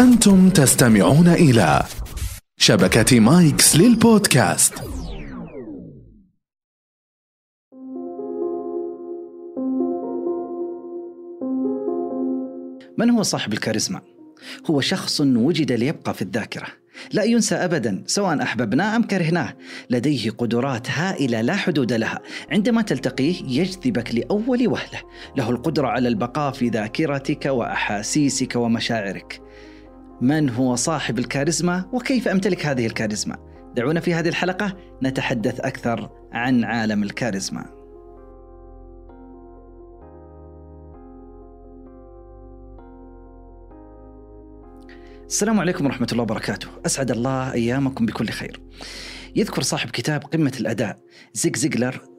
أنتم تستمعون إلى شبكة مايكس للبودكاست. من هو صاحب الكاريزما؟ هو شخص وجد ليبقى في الذاكرة. لا ينسى أبدا سواء أحببناه أم كرهناه. لديه قدرات هائلة لا حدود لها. عندما تلتقيه يجذبك لأول وهلة. له القدرة على البقاء في ذاكرتك وأحاسيسك ومشاعرك. من هو صاحب الكاريزما وكيف أمتلك هذه الكاريزما؟ دعونا في هذه الحلقة نتحدث أكثر عن عالم الكاريزما. السلام عليكم ورحمة الله وبركاته. أسعد الله أيامكم بكل خير. يذكر صاحب كتاب قمة الأداء زيج زيجلر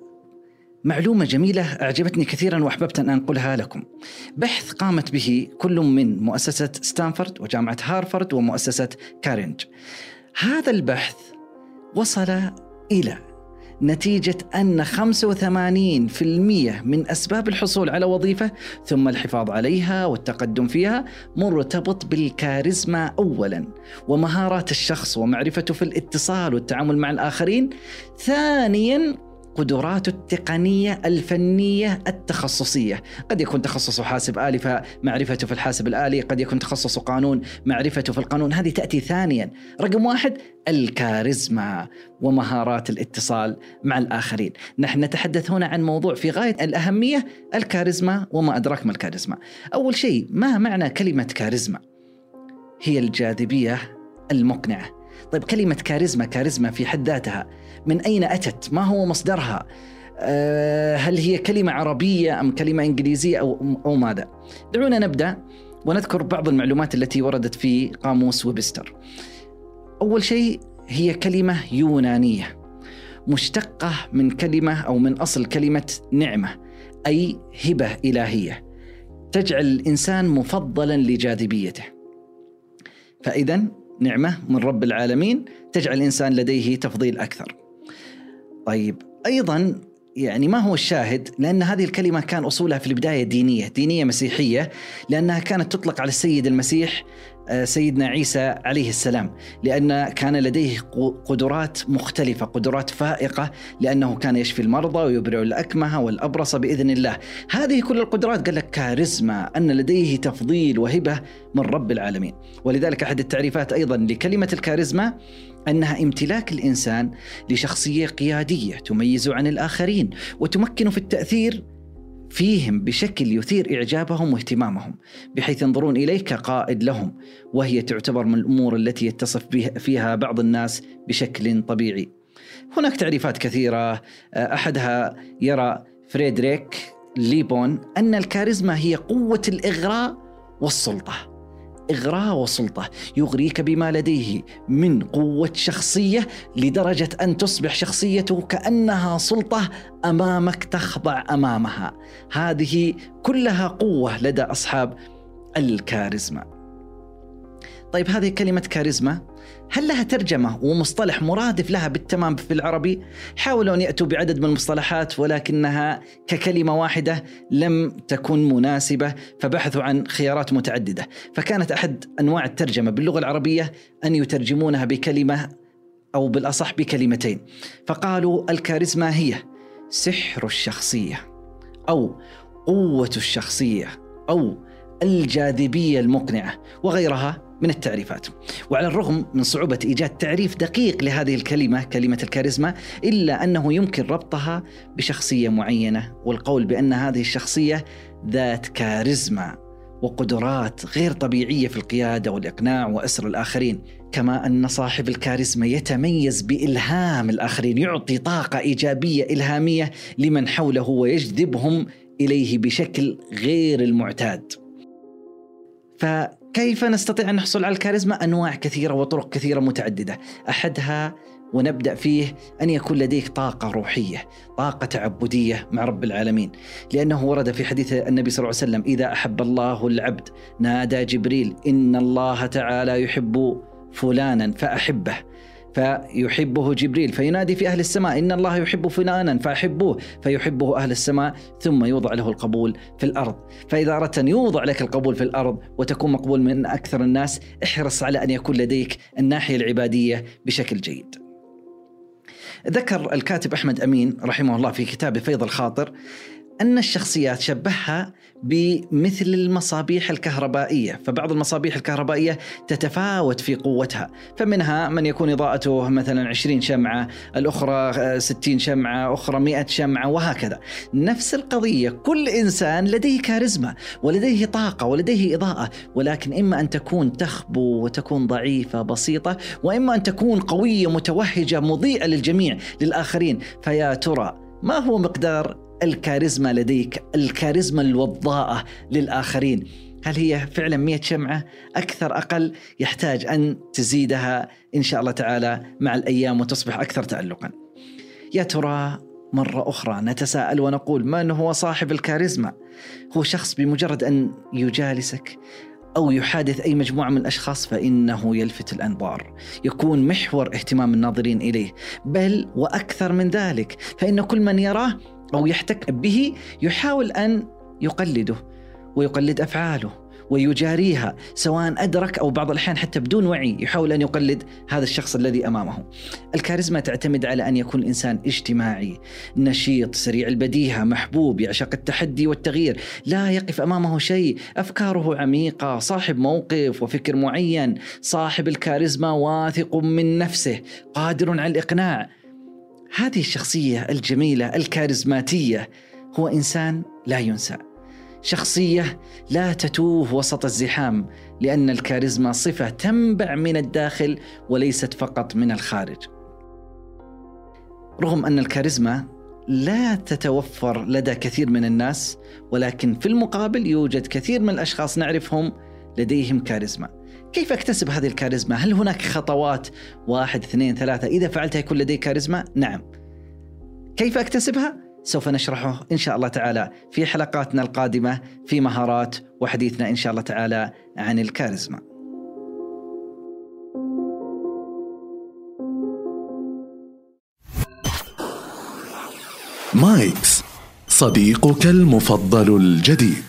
معلومة جميلة أعجبتني كثيرا وأحببت أن أنقلها لكم. بحث قامت به كل من مؤسسة ستانفورد وجامعة هارفارد ومؤسسة كارنيجي. هذا البحث وصل إلى نتيجة أن 85% من أسباب الحصول على وظيفة ثم الحفاظ عليها والتقدم فيها مرتبط بالكاريزما أولا ومهارات الشخص ومعرفته في الاتصال والتعامل مع الآخرين. ثانيا قدراته التقنية الفنية التخصصية. قد يكون تخصصه حاسب آلي فمعرفته في الحاسب الآلي. قد يكون تخصصه قانون معرفته في القانون. هذه تأتي ثانيا. رقم واحد الكاريزما ومهارات الاتصال مع الآخرين. نحن نتحدث هنا عن موضوع في غاية الأهمية الكاريزما وما أدراك ما الكاريزما. أول شيء ما معنى كلمة كاريزما؟ هي الجاذبية المقنعة. طيب كلمة كاريزما كاريزما في حد ذاتها. من أين أتت؟ ما هو مصدرها؟ أه هل هي كلمة عربية أم كلمة إنجليزية أو, أو ماذا؟ دعونا نبدأ ونذكر بعض المعلومات التي وردت في قاموس ويبستر. أول شيء هي كلمة يونانية مشتقة من كلمة أو من أصل كلمة نعمة أي هبة إلهية. تجعل الإنسان مفضلا لجاذبيته. فإذا نعمة من رب العالمين تجعل الإنسان لديه تفضيل أكثر. طيب أيضا يعني ما هو الشاهد؟ لأن هذه الكلمة كان أصولها في البداية دينية دينية مسيحية لأنها كانت تطلق على السيد المسيح سيدنا عيسى عليه السلام لأن كان لديه قدرات مختلفة قدرات فائقة لأنه كان يشفي المرضى ويبرع الأكمه والأبرص بإذن الله. هذه كل القدرات قال لك كاريزما أن لديه تفضيل وهبة من رب العالمين. ولذلك أحد التعريفات أيضا لكلمة الكاريزما أنها امتلاك الإنسان لشخصية قيادية تميز عن الآخرين وتمكن في التأثير فيهم بشكل يثير إعجابهم واهتمامهم بحيث ينظرون اليه كقائد لهم وهي تعتبر من الأمور التي يتصف فيها بعض الناس بشكل طبيعي. هناك تعريفات كثيرة أحدها يرى فريدريك ليبون أن الكاريزما هي قوة الإغراء والسلطة. إغراء وسلطة يغريك بما لديه من قوة شخصية لدرجة أن تصبح شخصيته كأنها سلطة أمامك تخضع أمامها. هذه كلها قوة لدى أصحاب الكاريزما. طيب هذه كلمة كاريزما. هل لها ترجمة ومصطلح مرادف لها بالتمام في العربي؟ حاولوا أن يأتوا بعدد من المصطلحات ولكنها ككلمة واحدة لم تكن مناسبة فبحثوا عن خيارات متعددة. فكانت أحد أنواع الترجمة باللغة العربية أن يترجمونها بكلمة أو بالأصح بكلمتين. فقالوا الكاريزما هي سحر الشخصية أو قوة الشخصية أو الجاذبية المقنعة وغيرها. من التعريفات. وعلى الرغم من صعوبة إيجاد تعريف دقيق لهذه الكلمة كلمة الكاريزما إلا أنه يمكن ربطها بشخصية معينة والقول بأن هذه الشخصية ذات كاريزما وقدرات غير طبيعية في القيادة والإقناع وأسر الآخرين كما أن صاحب الكاريزما يتميز بإلهام الآخرين يعطي طاقة إيجابية إلهامية لمن حوله ويجذبهم إليه بشكل غير المعتاد. فكيف نستطيع أن نحصل على الكاريزما؟ أنواع كثيرة وطرق كثيرة متعددة. أحدها ونبدأ فيه أن يكون لديك طاقة روحية، طاقة تعبدية مع رب العالمين، لأنه ورد في حديث النبي صلى الله عليه وسلم: إذا أحب الله العبد نادى جبريل إن الله تعالى يحب فلانا فأحبه. فيحبه جبريل فينادي في أهل السماء إن الله يحب فلانا فأحبوه فيحبه أهل السماء ثم يوضع له القبول في الأرض. فإذا أردت أن يوضع لك القبول في الأرض وتكون مقبول من أكثر الناس احرص على أن يكون لديك الناحية العبادية بشكل جيد. ذكر الكاتب أحمد أمين رحمه الله في كتابه فيض الخاطر أن الشخصيات شبهها بمثل المصابيح الكهربائية. فبعض المصابيح الكهربائية تتفاوت في قوتها. فمنها من يكون إضاءته مثلا 20 شمعة الأخرى 60 شمعة أخرى 100 شمعة وهكذا. نفس القضية كل إنسان لديه كاريزما ولديه طاقة ولديه إضاءة. ولكن إما أن تكون تخبو وتكون ضعيفة بسيطة وإما أن تكون قوية متوهجة مضيئة للجميع للآخرين. فيا ترى ما هو مقدار الكاريزما لديك الكاريزما الوضاءة للآخرين. هل هي فعلا 100 شمعة؟ أكثر أقل. يحتاج أن تزيدها إن شاء الله تعالى مع الأيام وتصبح أكثر تألقا يا ترى مرة أخرى نتساءل ونقول من هو صاحب الكاريزما؟ هو شخص بمجرد أن يجالسك أو يحادث أي مجموعة من الأشخاص فإنه يلفت الأنظار يكون محور اهتمام الناظرين إليه. بل وأكثر من ذلك فإن كل من يراه أو يحتك به يحاول أن يقلده ويقلد أفعاله ويجاريها سواء أدرك أو بعض الأحيان حتى بدون وعي يحاول أن يقلد هذا الشخص الذي أمامه. الكاريزما تعتمد على أن يكون الإنسان اجتماعي نشيط سريع البديهة محبوب يعشق التحدي والتغيير لا يقف أمامه شيء أفكاره عميقة صاحب موقف وفكر معين صاحب الكاريزما واثق من نفسه قادر على الإقناع هذه الشخصية الجميلة الكاريزماتية هو إنسان لا ينسى شخصية لا تتوه وسط الزحام لأن الكاريزما صفة تنبع من الداخل وليست فقط من الخارج. رغم أن الكاريزما لا تتوفر لدى كثير من الناس ولكن في المقابل يوجد كثير من الأشخاص نعرفهم لديهم كاريزما. كيف أكتسب هذه الكاريزما؟ هل هناك خطوات واحد اثنين ثلاثة إذا فعلتها يكون لديك كاريزما؟ نعم. كيف أكتسبها؟ سوف نشرحه إن شاء الله تعالى في حلقاتنا القادمة في مهارات وحديثنا إن شاء الله تعالى عن الكاريزما. مايكس صديقك المفضل الجديد